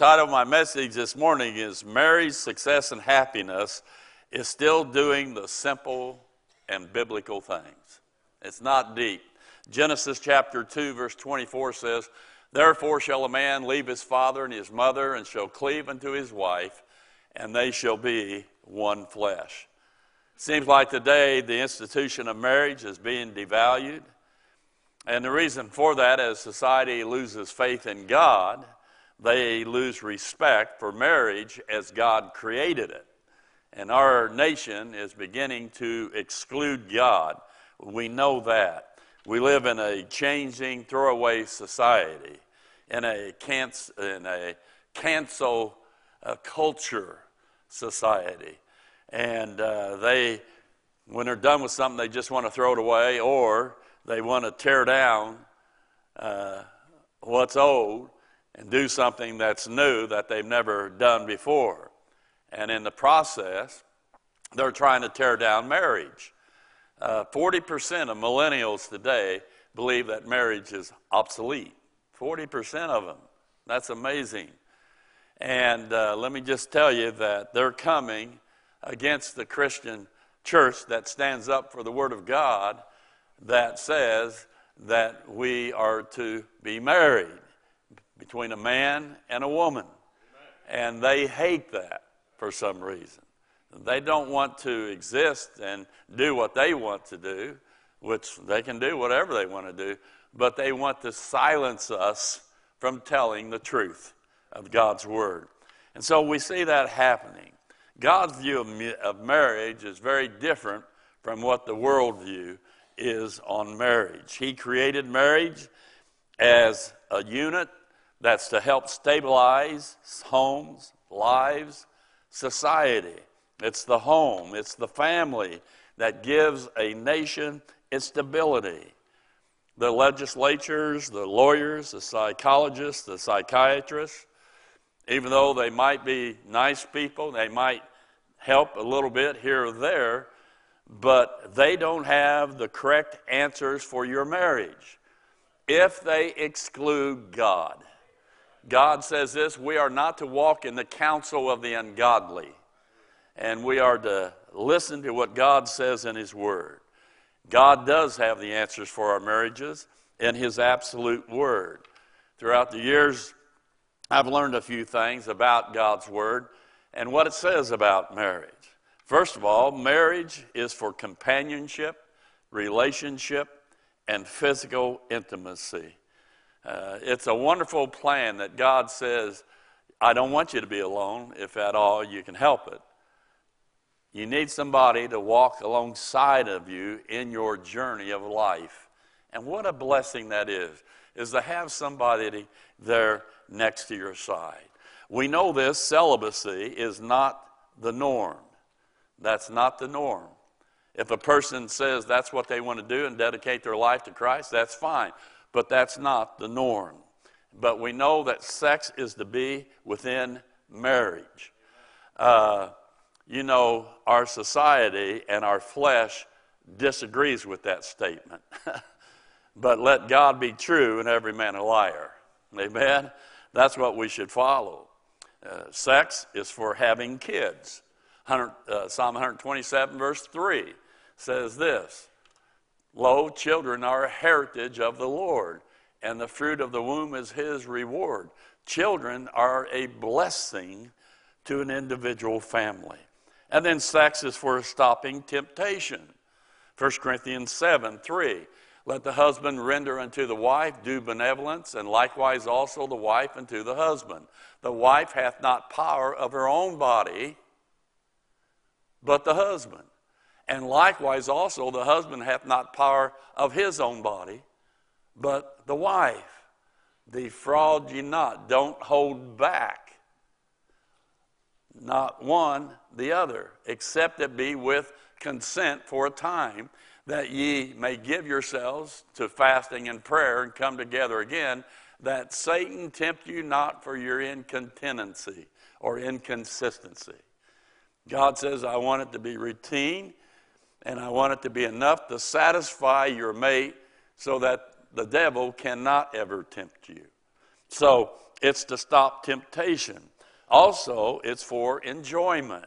title of my message this morning is Marriage, Success, and Happiness is Still Doing the Simple and Biblical Things. It's not deep. Genesis chapter 2, verse 24 says, Therefore shall a man leave his father and his mother, and shall cleave unto his wife, and they shall be one flesh. Seems like today the institution of marriage is being devalued. And the reason for that is society loses faith in God, they lose respect for marriage as God created it. And our nation is beginning to exclude God. We know that. We live in a changing, throwaway society, in a, canc- in a cancel uh, culture society. And uh, they, when they're done with something, they just want to throw it away, or they want to tear down uh, what's old and do something that's new that they've never done before. And in the process, they're trying to tear down marriage. Uh, 40% of millennials today believe that marriage is obsolete. 40% of them. That's amazing. And uh, let me just tell you that they're coming against the Christian church that stands up for the Word of God that says that we are to be married between a man and a woman. And they hate that for some reason. They don't want to exist and do what they want to do, which they can do whatever they want to do, but they want to silence us from telling the truth of God's Word. And so we see that happening. God's view of marriage is very different from what the world view is on marriage. He created marriage as a unit that's to help stabilize homes, lives, society. It's the home, it's the family that gives a nation its stability. The legislatures, the lawyers, the psychologists, the psychiatrists, even though they might be nice people, they might help a little bit here or there, but they don't have the correct answers for your marriage if they exclude God. God says this we are not to walk in the counsel of the ungodly, and we are to listen to what God says in His Word. God does have the answers for our marriages in His absolute Word. Throughout the years, I've learned a few things about God's Word and what it says about marriage. First of all, marriage is for companionship, relationship, and physical intimacy. Uh, it's a wonderful plan that God says, I don't want you to be alone if at all you can help it. You need somebody to walk alongside of you in your journey of life. And what a blessing that is, is to have somebody there next to your side. We know this celibacy is not the norm. That's not the norm. If a person says that's what they want to do and dedicate their life to Christ, that's fine but that's not the norm. But we know that sex is to be within marriage. Uh, you know, our society and our flesh disagrees with that statement. but let God be true and every man a liar. Amen? That's what we should follow. Uh, sex is for having kids. uh, Psalm 127, verse 3 says this Lo, children are a heritage of the Lord, and the fruit of the womb is his reward. Children are a blessing to an individual family. And then sex is for stopping temptation. 1 Corinthians 7 3. Let the husband render unto the wife due benevolence, and likewise also the wife unto the husband. The wife hath not power of her own body, but the husband. And likewise also the husband hath not power of his own body, but the wife. Defraud ye not. Don't hold back. Not one, the other, except it be with consent for a time, that ye may give yourselves to fasting and prayer and come together again, that Satan tempt you not for your incontinency or inconsistency. God says, I want it to be routine and I want it to be enough to satisfy your mate so that the devil cannot ever tempt you. So it's to stop temptation. Also, it's for enjoyment.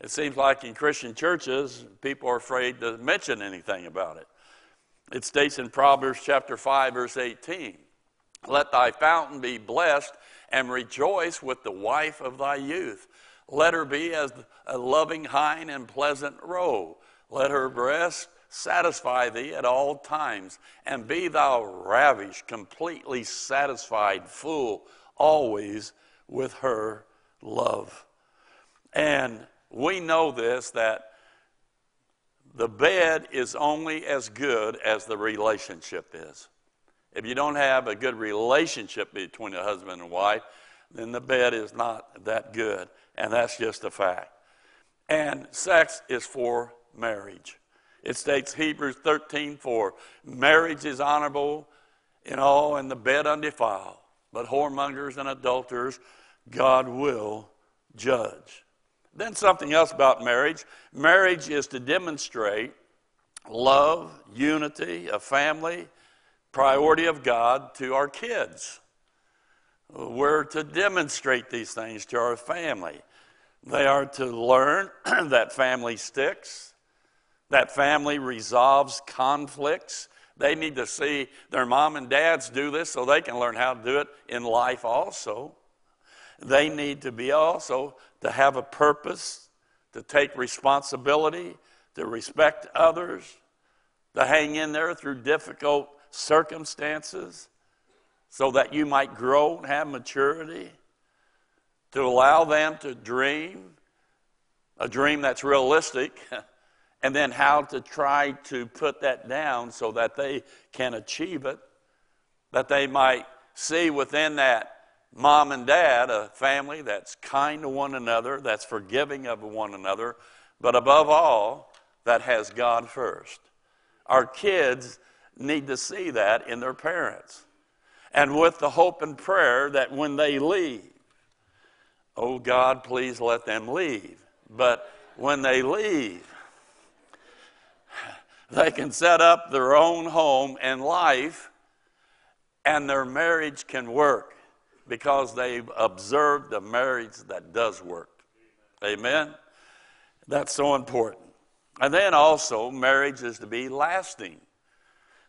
It seems like in Christian churches, people are afraid to mention anything about it. It states in Proverbs chapter 5, verse 18 Let thy fountain be blessed and rejoice with the wife of thy youth. Let her be as a loving hind and pleasant roe. Let her breast satisfy thee at all times, and be thou ravished, completely satisfied, full always with her love. And we know this that the bed is only as good as the relationship is. If you don't have a good relationship between a husband and wife, then the bed is not that good. And that's just a fact. And sex is for marriage. It states Hebrews 13 4 marriage is honorable in all and the bed undefiled, but whoremongers and adulterers God will judge. Then something else about marriage marriage is to demonstrate love, unity, a family, priority of God to our kids. We're to demonstrate these things to our family. They are to learn that family sticks, that family resolves conflicts. They need to see their mom and dads do this so they can learn how to do it in life also. They need to be also to have a purpose, to take responsibility, to respect others, to hang in there through difficult circumstances so that you might grow and have maturity, to allow them to dream, a dream that's realistic, and then how to try to put that down so that they can achieve it, that they might see within that mom and dad, a family that's kind to one another, that's forgiving of one another, but above all, that has God first. Our kids need to see that in their parents. And with the hope and prayer that when they leave, oh God, please let them leave. But when they leave, they can set up their own home and life, and their marriage can work because they've observed a marriage that does work. Amen? That's so important. And then also, marriage is to be lasting.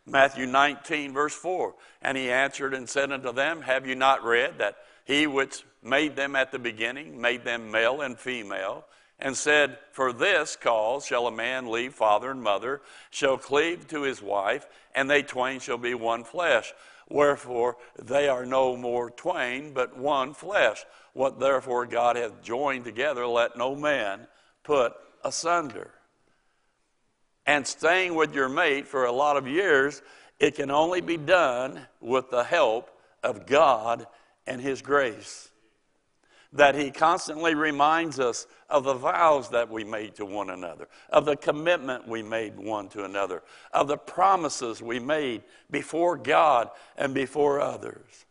Matthew 19, verse 4. And he answered and said unto them, Have you not read that he which made them at the beginning made them male and female? And said, For this cause shall a man leave father and mother, shall cleave to his wife, and they twain shall be one flesh. Wherefore they are no more twain, but one flesh. What therefore God hath joined together, let no man put asunder. And staying with your mate for a lot of years, it can only be done with the help of God and His grace that He constantly reminds us of the vows that we made to one another, of the commitment we made one to another, of the promises we made before God and before others.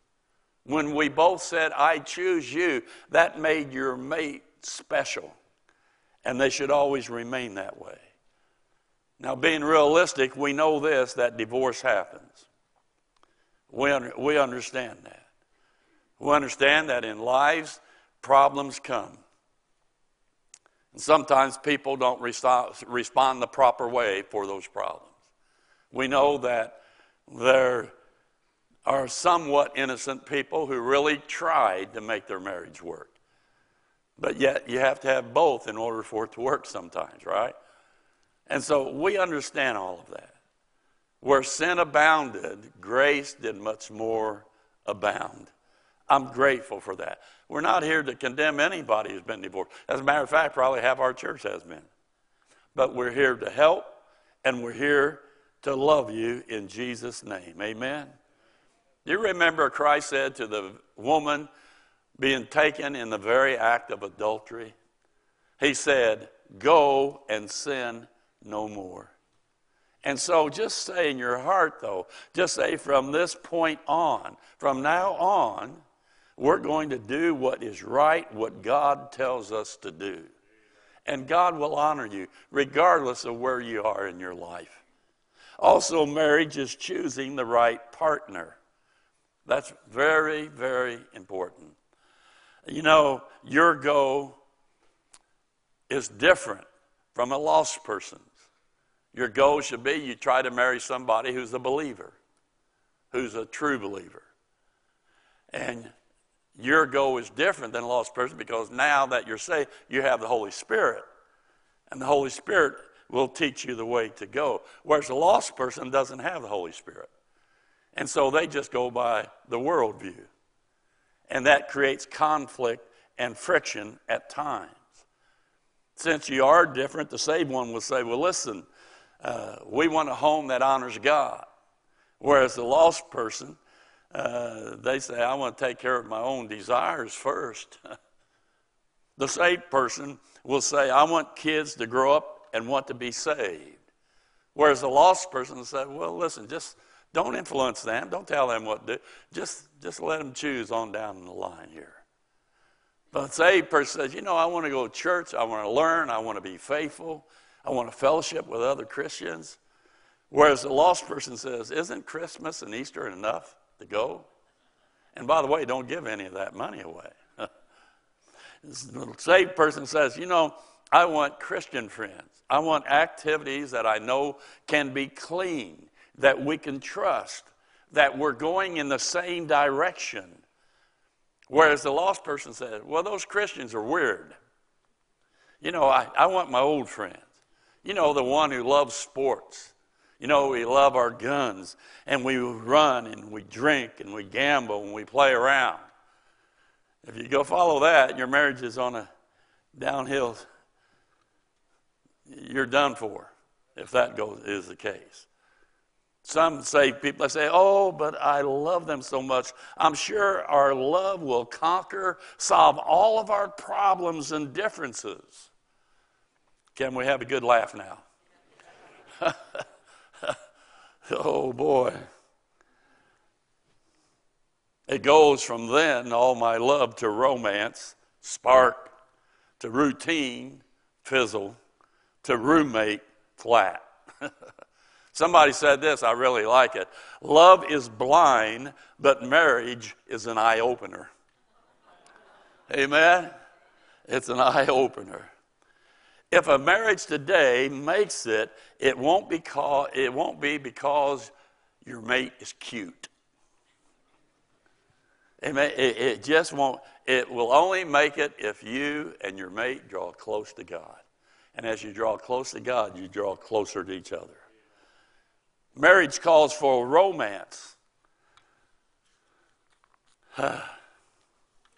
When we both said, I choose you, that made your mate special. And they should always remain that way. Now, being realistic, we know this that divorce happens. We, un- we understand that. We understand that in lives, problems come. And sometimes people don't respond the proper way for those problems. We know that there are somewhat innocent people who really tried to make their marriage work. But yet, you have to have both in order for it to work sometimes, right? And so we understand all of that. Where sin abounded, grace did much more abound. I'm grateful for that. We're not here to condemn anybody who's been divorced. As a matter of fact, probably half our church has been. But we're here to help and we're here to love you in Jesus' name. Amen. You remember Christ said to the woman being taken in the very act of adultery? He said, Go and sin no more. And so just say in your heart, though, just say from this point on, from now on, we're going to do what is right, what God tells us to do. And God will honor you regardless of where you are in your life. Also, marriage is choosing the right partner. That's very, very important. You know, your goal is different from a lost person's. Your goal should be you try to marry somebody who's a believer, who's a true believer. And your goal is different than a lost person because now that you're saved, you have the Holy Spirit. And the Holy Spirit will teach you the way to go. Whereas a lost person doesn't have the Holy Spirit. And so they just go by the worldview. And that creates conflict and friction at times. Since you are different, the saved one will say, Well, listen, uh, we want a home that honors God. Whereas the lost person, uh, they say, I want to take care of my own desires first. the saved person will say, I want kids to grow up and want to be saved. Whereas the lost person said, Well, listen, just don't influence them. Don't tell them what to do. Just, just let them choose on down the line here. But the saved person says, You know, I want to go to church. I want to learn. I want to be faithful. I want to fellowship with other Christians. Whereas the lost person says, Isn't Christmas and Easter enough go? And by the way, don't give any of that money away. this little saved person says, You know, I want Christian friends. I want activities that I know can be clean, that we can trust, that we're going in the same direction. Whereas the lost person says, Well, those Christians are weird. You know, I, I want my old friends. You know, the one who loves sports. You know, we love our guns and we run and we drink and we gamble and we play around. If you go follow that, your marriage is on a downhill. You're done for if that goes, is the case. Some say, people say, oh, but I love them so much. I'm sure our love will conquer, solve all of our problems and differences. Can we have a good laugh now? oh boy. It goes from then, all my love, to romance, spark, to routine, fizzle, to roommate, flat. Somebody said this, I really like it. Love is blind, but marriage is an eye opener. Amen? It's an eye opener. If a marriage today makes it, it won't, because, it won't be because your mate is cute. It, may, it, it just won't. It will only make it if you and your mate draw close to God. And as you draw close to God, you draw closer to each other. Marriage calls for romance.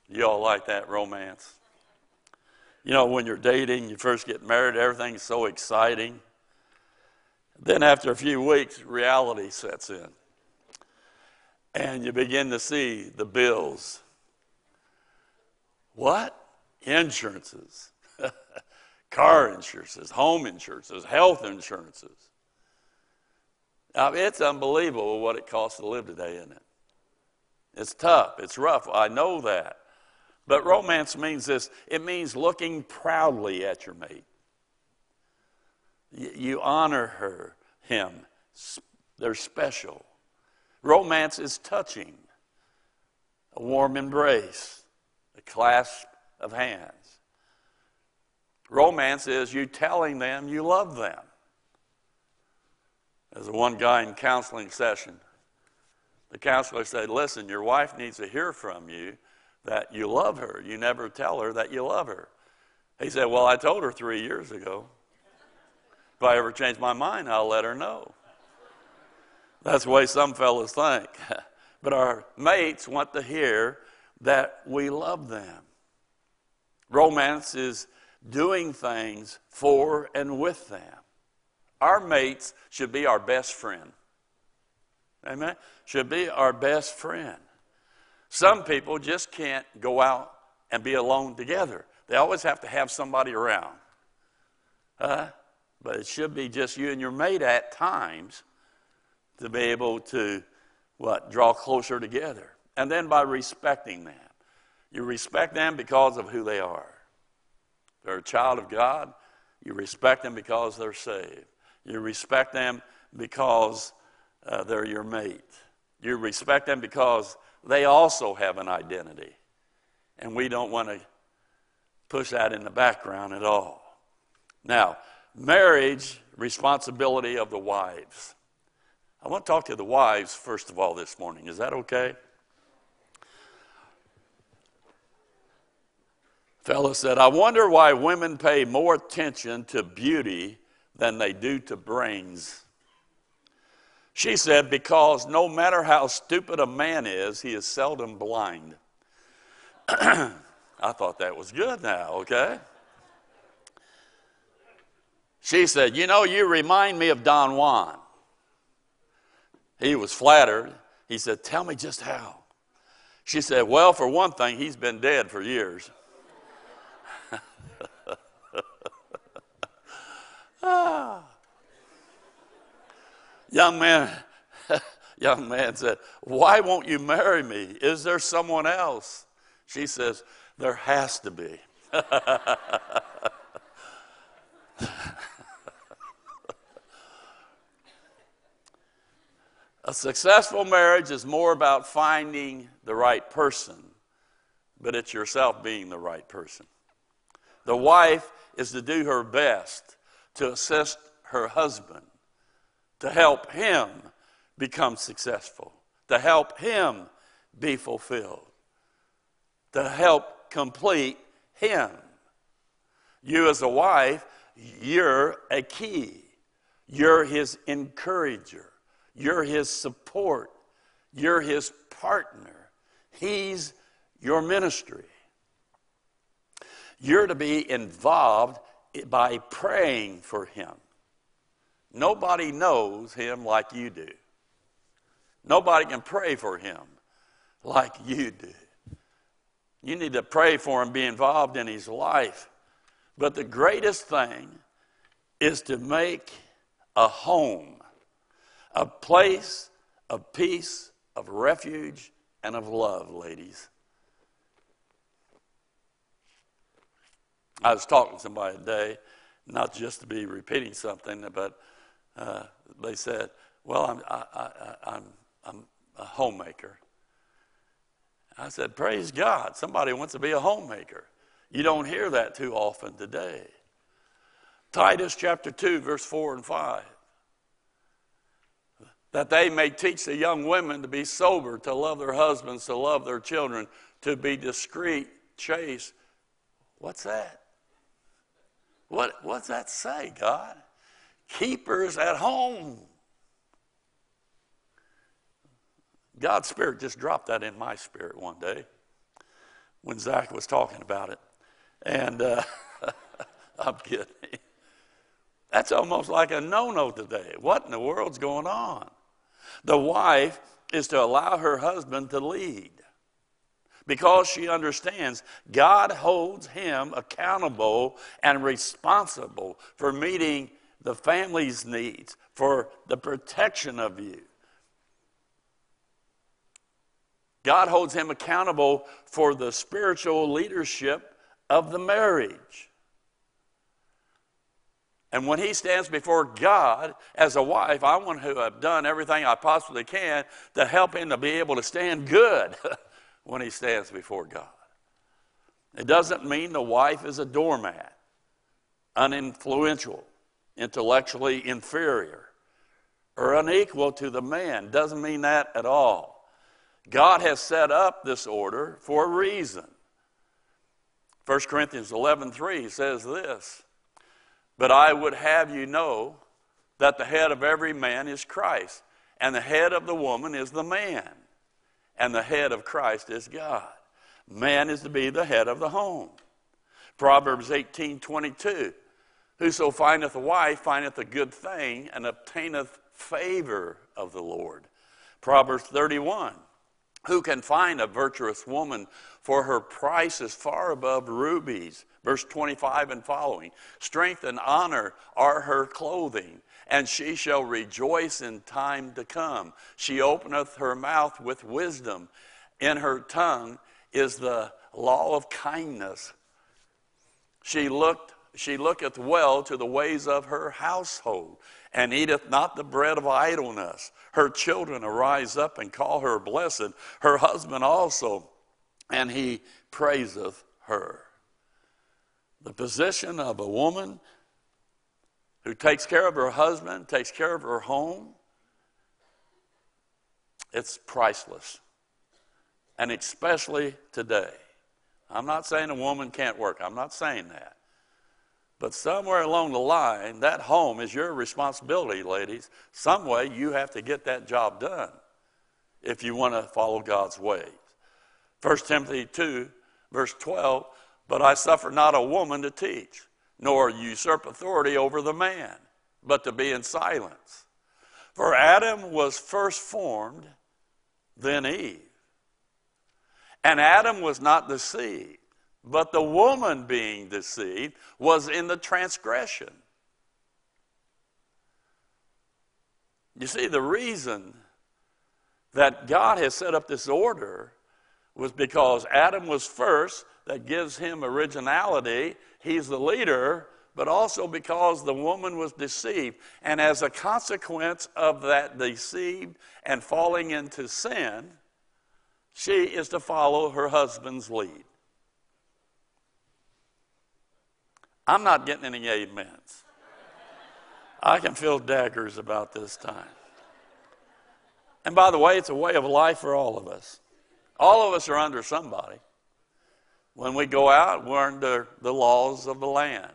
you all like that romance? You know, when you're dating, you first get married, everything's so exciting. Then, after a few weeks, reality sets in. And you begin to see the bills. What? Insurances, car insurances, home insurances, health insurances. It's unbelievable what it costs to live today, isn't it? It's tough, it's rough. I know that. But romance means this it means looking proudly at your mate. You honor her, him. They're special. Romance is touching, a warm embrace, a clasp of hands. Romance is you telling them you love them. As one guy in counseling session, the counselor said, Listen, your wife needs to hear from you that you love her. You never tell her that you love her. He said, Well, I told her three years ago. If I ever change my mind, I'll let her know. That's the way some fellas think. but our mates want to hear that we love them. Romance is doing things for and with them. Our mates should be our best friend. Amen? Should be our best friend. Some people just can't go out and be alone together. They always have to have somebody around. Uh, but it should be just you and your mate at times to be able to what draw closer together. And then by respecting them. You respect them because of who they are. They're a child of God. You respect them because they're saved. You respect them because uh, they're your mate. You respect them because they also have an identity. And we don't want to push that in the background at all. Now, marriage, responsibility of the wives. I want to talk to the wives first of all this morning. Is that okay? Fellow said, I wonder why women pay more attention to beauty than they do to brains. She said, Because no matter how stupid a man is, he is seldom blind. I thought that was good now, okay? She said, You know, you remind me of Don Juan. He was flattered. He said, Tell me just how. She said, Well, for one thing, he's been dead for years. ah. Young man, young man said, Why won't you marry me? Is there someone else? She says, There has to be. A successful marriage is more about finding the right person, but it's yourself being the right person. The wife is to do her best to assist her husband to help him become successful, to help him be fulfilled, to help complete him. You, as a wife, you're a key. You're his encourager. You're his support. You're his partner. He's your ministry. You're to be involved by praying for him. Nobody knows him like you do. Nobody can pray for him like you do. You need to pray for him, be involved in his life. But the greatest thing is to make a home, a place of peace, of refuge, and of love, ladies. I was talking to somebody today, not just to be repeating something, but uh, they said, Well, I'm, I, I, I'm, I'm a homemaker. I said, Praise God. Somebody wants to be a homemaker. You don't hear that too often today. Titus chapter 2, verse 4 and 5. That they may teach the young women to be sober, to love their husbands, to love their children, to be discreet, chaste. What's that? What, what's that say, God? Keepers at home. God's Spirit just dropped that in my spirit one day when Zach was talking about it. And uh, I'm kidding. That's almost like a no no today. What in the world's going on? The wife is to allow her husband to lead because she understands God holds him accountable and responsible for meeting the family's needs, for the protection of you. God holds him accountable for the spiritual leadership of the marriage. And when he stands before God as a wife, I want to have done everything I possibly can to help him to be able to stand good when he stands before God. It doesn't mean the wife is a doormat, uninfluential intellectually inferior or unequal to the man. Doesn't mean that at all. God has set up this order for a reason. 1 Corinthians 11:3 says this, "But I would have you know that the head of every man is Christ, and the head of the woman is the man, and the head of Christ is God." Man is to be the head of the home. Proverbs 18:22 Whoso findeth a wife findeth a good thing and obtaineth favor of the Lord. Proverbs 31. Who can find a virtuous woman? For her price is far above rubies. Verse 25 and following. Strength and honor are her clothing, and she shall rejoice in time to come. She openeth her mouth with wisdom. In her tongue is the law of kindness. She looked she looketh well to the ways of her household, and eateth not the bread of idleness. Her children arise up and call her blessed, her husband also, and he praiseth her. The position of a woman who takes care of her husband, takes care of her home, it's priceless. And especially today. I'm not saying a woman can't work, I'm not saying that. But somewhere along the line, that home is your responsibility, ladies. Some way you have to get that job done if you want to follow God's ways. 1 Timothy 2, verse 12 But I suffer not a woman to teach, nor usurp authority over the man, but to be in silence. For Adam was first formed, then Eve. And Adam was not deceived, but the woman being deceived was in the transgression. You see, the reason that God has set up this order was because Adam was first, that gives him originality. He's the leader, but also because the woman was deceived. And as a consequence of that deceived and falling into sin, she is to follow her husband's lead. I'm not getting any amens. I can feel daggers about this time. And by the way, it's a way of life for all of us. All of us are under somebody. When we go out, we're under the laws of the land,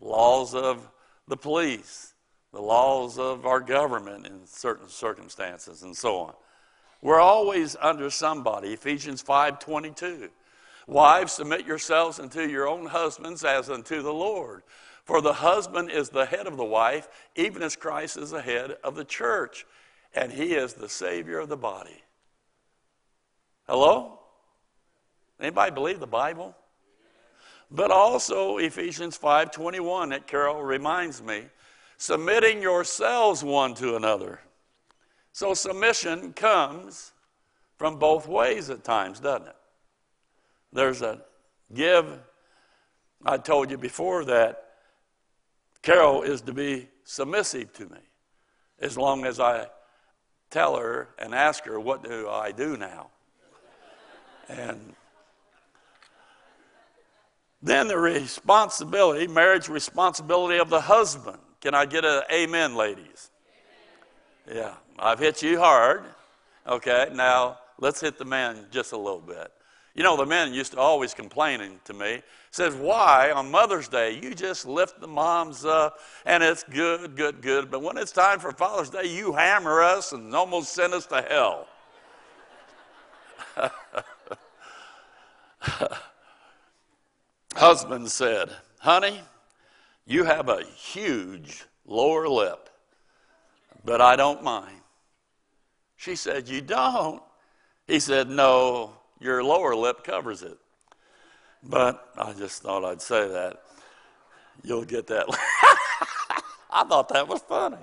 laws of the police, the laws of our government in certain circumstances, and so on. We're always under somebody. Ephesians 5:22. Wives, submit yourselves unto your own husbands as unto the Lord. For the husband is the head of the wife, even as Christ is the head of the church, and he is the savior of the body. Hello? Anybody believe the Bible? But also Ephesians 5:21 that Carol reminds me, submitting yourselves one to another. So submission comes from both ways at times, doesn't it? There's a give. I told you before that Carol is to be submissive to me as long as I tell her and ask her, What do I do now? And then the responsibility, marriage responsibility of the husband. Can I get an amen, ladies? Amen. Yeah, I've hit you hard. Okay, now let's hit the man just a little bit. You know, the men used to always complaining to me. Says, why on Mother's Day you just lift the moms up and it's good, good, good, but when it's time for Father's Day, you hammer us and almost send us to hell. Husband said, Honey, you have a huge lower lip, but I don't mind. She said, You don't? He said, No, your lower lip covers it. But I just thought I'd say that. You'll get that. I thought that was funny.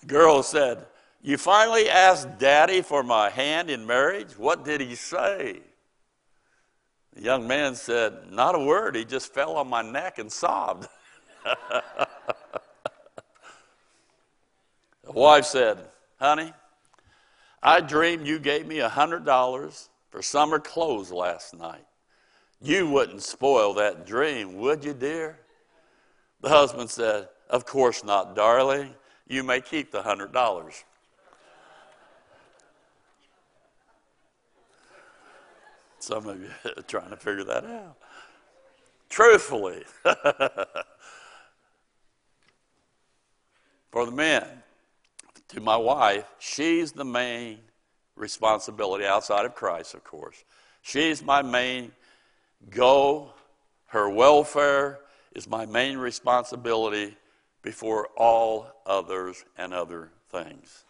The girl said, You finally asked daddy for my hand in marriage? What did he say? The young man said, Not a word. He just fell on my neck and sobbed. the wife said, Honey, I dreamed you gave me a $100 for summer clothes last night. You wouldn't spoil that dream, would you, dear? The husband said, Of course not, darling. You may keep the $100. Some of you are trying to figure that out. Truthfully, for the men, to my wife, she's the main responsibility outside of Christ, of course. She's my main go. Her welfare is my main responsibility before all others and other things.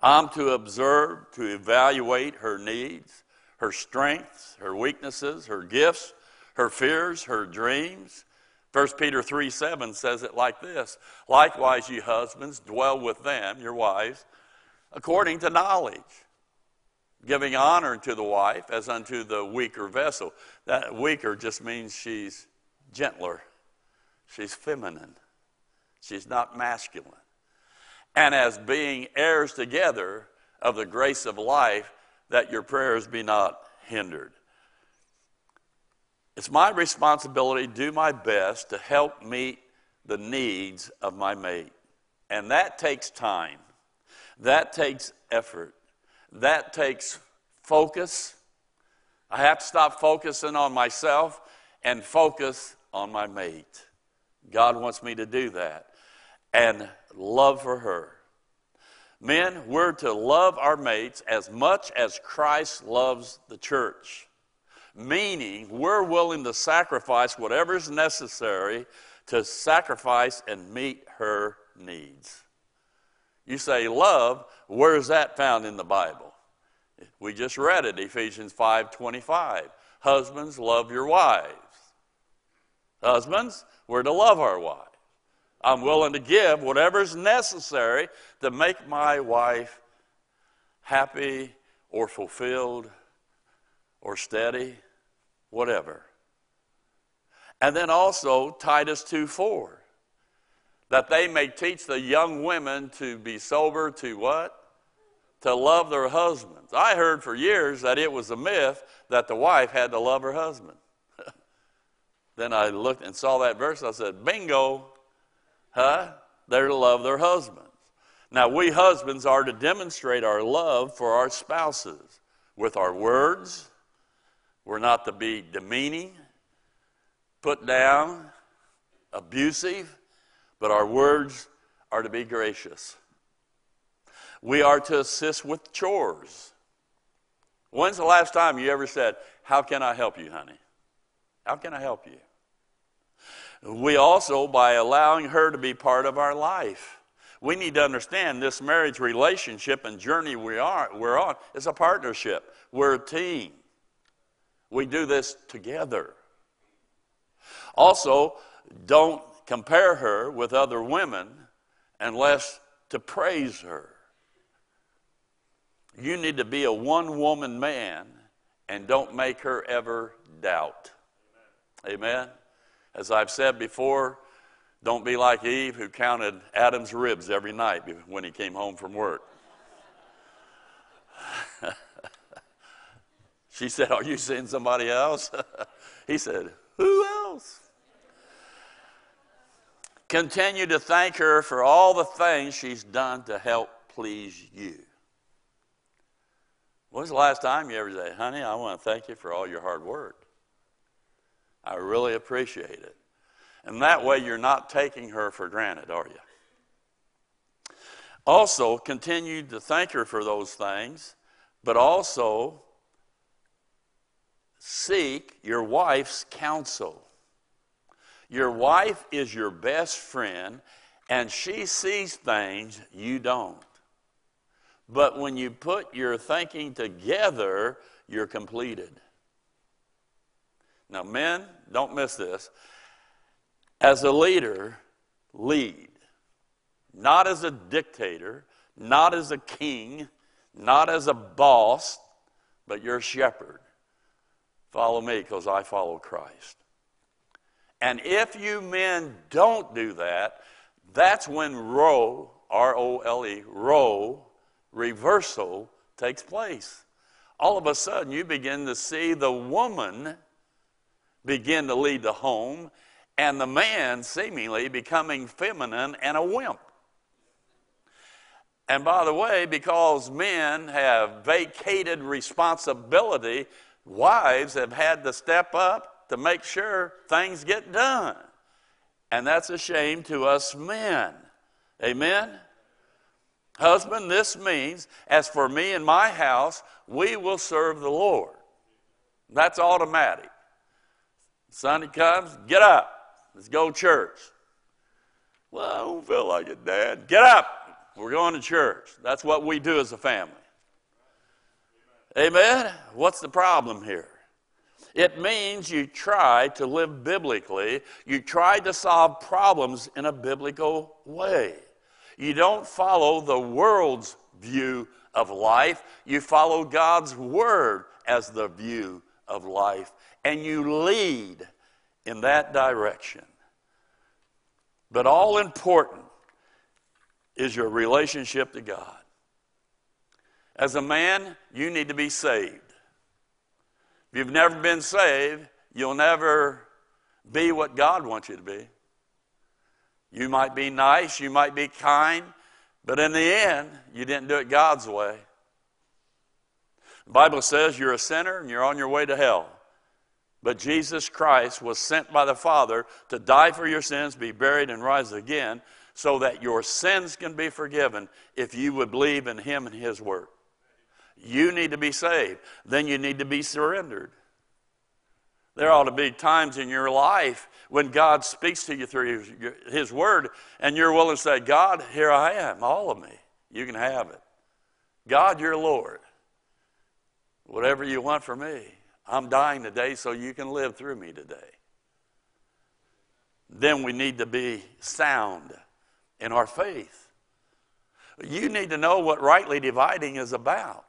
I'm to observe, to evaluate her needs, her strengths, her weaknesses, her gifts, her fears, her dreams, 1 Peter 3 7 says it like this Likewise, you husbands, dwell with them, your wives, according to knowledge, giving honor to the wife as unto the weaker vessel. That weaker just means she's gentler, she's feminine, she's not masculine. And as being heirs together of the grace of life, that your prayers be not hindered. It's my responsibility to do my best to help meet the needs of my mate. And that takes time, that takes effort, that takes focus. I have to stop focusing on myself and focus on my mate. God wants me to do that. And love for her. Men, we're to love our mates as much as Christ loves the church. Meaning, we're willing to sacrifice whatever is necessary to sacrifice and meet her needs. You say love, where is that found in the Bible? We just read it, Ephesians 5:25. Husbands, love your wives. Husbands, we're to love our wives. I'm willing to give whatever's necessary to make my wife happy or fulfilled or steady, whatever. And then also Titus 2 4, that they may teach the young women to be sober, to what? To love their husbands. I heard for years that it was a myth that the wife had to love her husband. then I looked and saw that verse. I said, bingo, huh? They're to love their husbands. Now, we husbands are to demonstrate our love for our spouses with our words. We're not to be demeaning put down, abusive, but our words are to be gracious. We are to assist with chores. When's the last time you ever said, How can I help you, honey? How can I help you? We also, by allowing her to be part of our life, we need to understand this marriage relationship and journey we are, we're on is a partnership. We're a team. We do this together. Also, don't compare her with other women unless to praise her. You need to be a one woman man and don't make her ever doubt. Amen. As I've said before, don't be like Eve who counted Adam's ribs every night when he came home from work. She said, Are you seeing somebody else? he said, Who else? Continue to thank her for all the things she's done to help please you. When's the last time you ever said, honey, I want to thank you for all your hard work? I really appreciate it. And that way you're not taking her for granted, are you? Also, continue to thank her for those things, but also seek your wife's counsel. Your wife is your best friend, and she sees things you don't. But when you put your thinking together, you're completed. Now, men, don't miss this. As a leader, lead. Not as a dictator, not as a king, not as a boss, but you're shepherd. Follow me because I follow Christ. And if you men don't do that, that's when row, R O L E, reversal takes place. All of a sudden, you begin to see the woman begin to lead the home, and the man seemingly becoming feminine and a wimp. And by the way, because men have vacated responsibility, wives have had to step up to make sure things get done. And that's a shame to us men. Amen? Husband, this means, as for me and my house, we will serve the Lord. That's automatic. Sunday comes, get up. Let's go church. Well, I don't feel like it, Dad. Get up. We're going to church. That's what we do as a family. Amen? What's the problem here? It means you try to live biblically. You try to solve problems in a biblical way. You don't follow the world's view of life. You follow God's word as the view of life, and you lead in that direction. But all important is your relationship to God. As a man, you need to be saved. If you've never been saved, you'll never be what God wants you to be. You might be nice, you might be kind, but in the end, you didn't do it God's way. The Bible says you're a sinner and you're on your way to hell. But Jesus Christ was sent by the Father to die for your sins, be buried, and rise again, so that your sins can be forgiven if you would believe in Him and His work. You need to be saved. Then you need to be surrendered. There ought to be times in your life when God speaks to you through His, Word and you're willing to say, God, here I am, all of me. You can have it. God, you're Lord. Whatever you want from me. I'm dying today so you can live through me today. Then we need to be sound in our faith. You need to know what rightly dividing is about.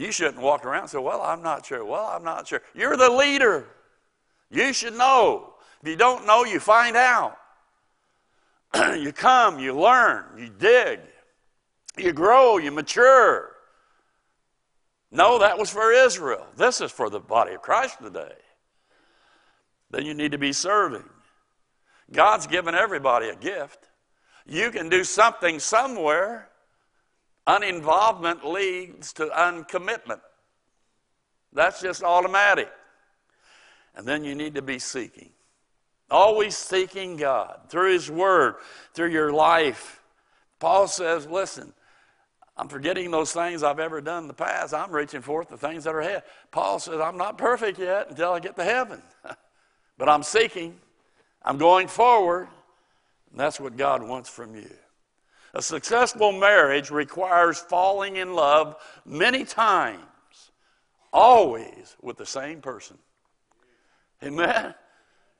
You shouldn't walk around and say, Well, I'm not sure. Well, I'm not sure. You're the leader. You should know. If you don't know, you find out. you come, you learn, you dig, you grow, you mature. No, that was for Israel. This is for the body of Christ today. Then you need to be serving. God's given everybody a gift. You can do something somewhere. Uninvolvement leads to uncommitment. That's just automatic. And then you need to be seeking. Always seeking God through His Word, through your life. Paul says, listen, I'm forgetting those things I've ever done in the past. I'm reaching forth the things that are ahead. Paul says, I'm not perfect yet until I get to heaven. but I'm seeking, I'm going forward. And that's what God wants from you. A successful marriage requires falling in love many times, always with the same person. Amen?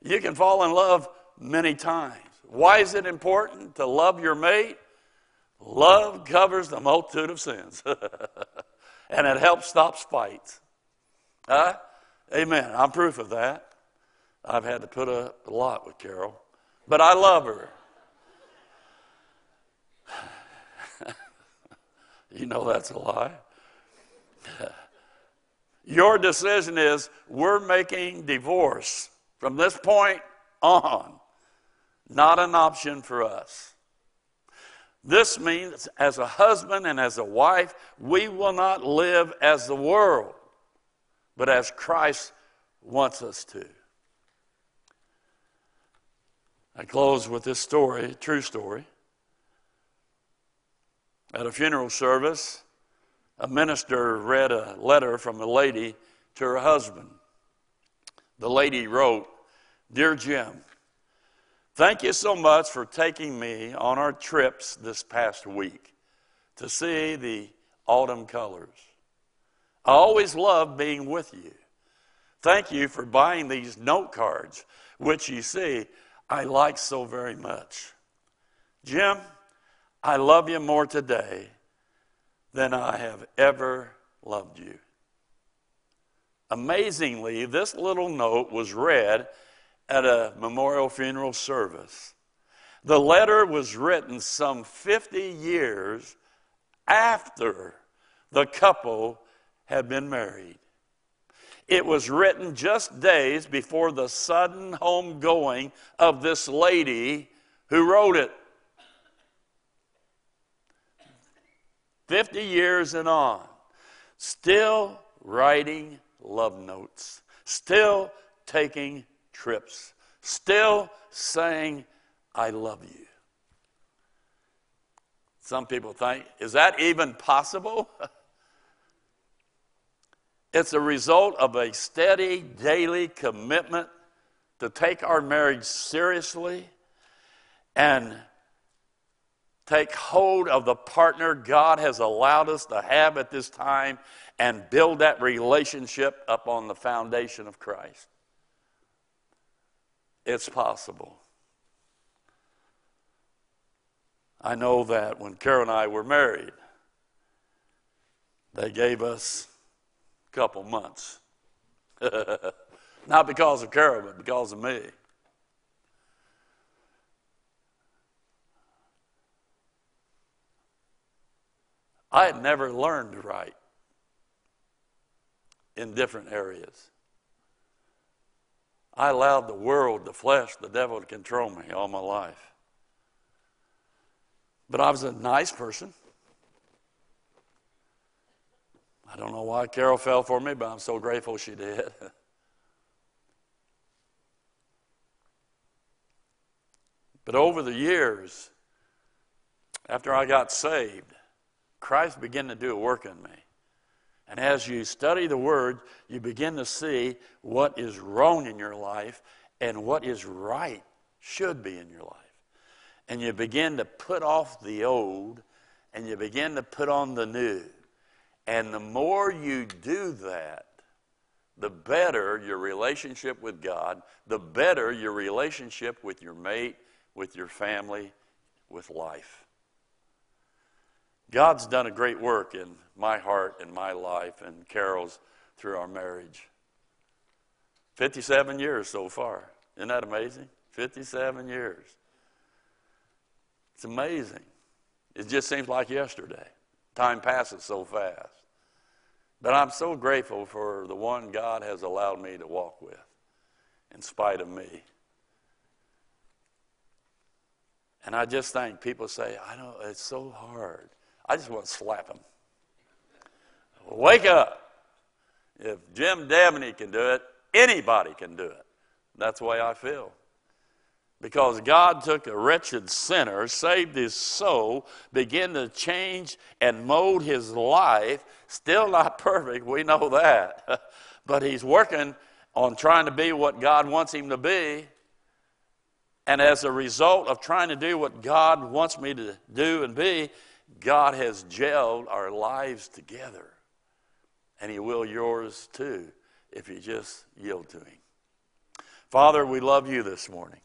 You can fall in love many times. Why is it important to love your mate? Love covers the multitude of sins, and it helps stop fights. Huh? Amen. I'm proof of that. I've had to put up a lot with Carol, but I love her. You know that's a lie. Your decision is we're making divorce from this point on not an option for us. This means, as a husband and as a wife, we will not live as the world, but as Christ wants us to. I close with this story, true story. At a funeral service, a minister read a letter from a lady to her husband. The lady wrote, Dear Jim, Thank you so much for taking me on our trips this past week to see the autumn colors. I always love being with you. Thank you for buying these note cards, which you see I like so very much. Jim, I love you more today than I have ever loved you. Amazingly, this little note was read at a memorial funeral service. The letter was written some 50 years after the couple had been married. It was written just days before the sudden homegoing of this lady who wrote it. 50 years and on, still writing love notes, still taking trips, still saying, I love you. Some people think, is that even possible? it's a result of a steady daily commitment to take our marriage seriously and take hold of the partner God has allowed us to have at this time and build that relationship up on the foundation of Christ. It's possible. I know that when Carol and I were married, they gave us a couple months. Not because of Carol, but because of me. I had never learned to write in different areas. I allowed the world, the flesh, the devil to control me all my life. But I was a nice person. I don't know why Carol fell for me, but I'm so grateful she did. but over the years, after I got saved, Christ began to do a work in me. And as you study the Word, you begin to see what is wrong in your life and what is right should be in your life. And you begin to put off the old and you begin to put on the new. And the more you do that, the better your relationship with God, the better your relationship with your mate, with your family, with life. God's done a great work in my heart and my life and Carol's through our marriage. 57 years so far. Isn't that amazing? 57 years. It's amazing. It just seems like yesterday. Time passes so fast. But I'm so grateful for the one God has allowed me to walk with in spite of me. And I just think people say, I know it's so hard. I just want to slap him. Wake up. If Jim Dabney can do it, anybody can do it. That's the way I feel. Because God took a wretched sinner, saved his soul, began to change and mold his life. Still not perfect, we know that. but he's working on trying to be what God wants him to be. And as a result of trying to do what God wants me to do and be, God has gelled our lives together. And He will yours too if you just yield to Him. Father, we love you this morning.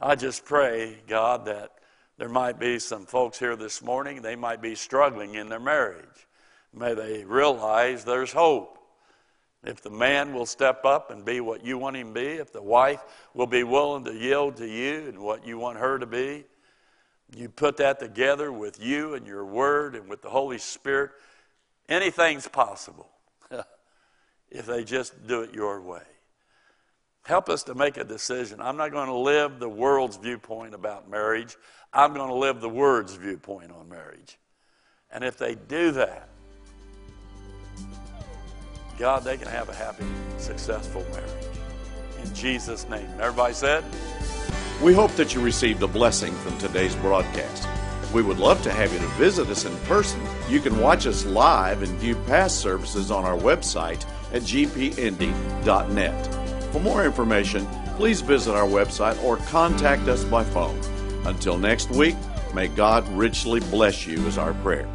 I just pray, God, that there might be some folks here this morning, they might be struggling in their marriage. May they realize there's hope. If the man will step up and be what you want him to be, if the wife will be willing to yield to you and what you want her to be, you put that together with you and your word and with the Holy Spirit, anything's possible if they just do it your way. Help us to make a decision. I'm not going to live the world's viewpoint about marriage. I'm going to live the Word's viewpoint on marriage. And if they do that, God, they can have a happy, successful marriage. In Jesus' name. Everybody said? We hope that you received a blessing from today's broadcast. We would love to have you to visit us in person. You can watch us live and view past services on our website at gpindy.net. For more information, please visit our website or contact us by phone. Until next week, may God richly bless you, is our prayer.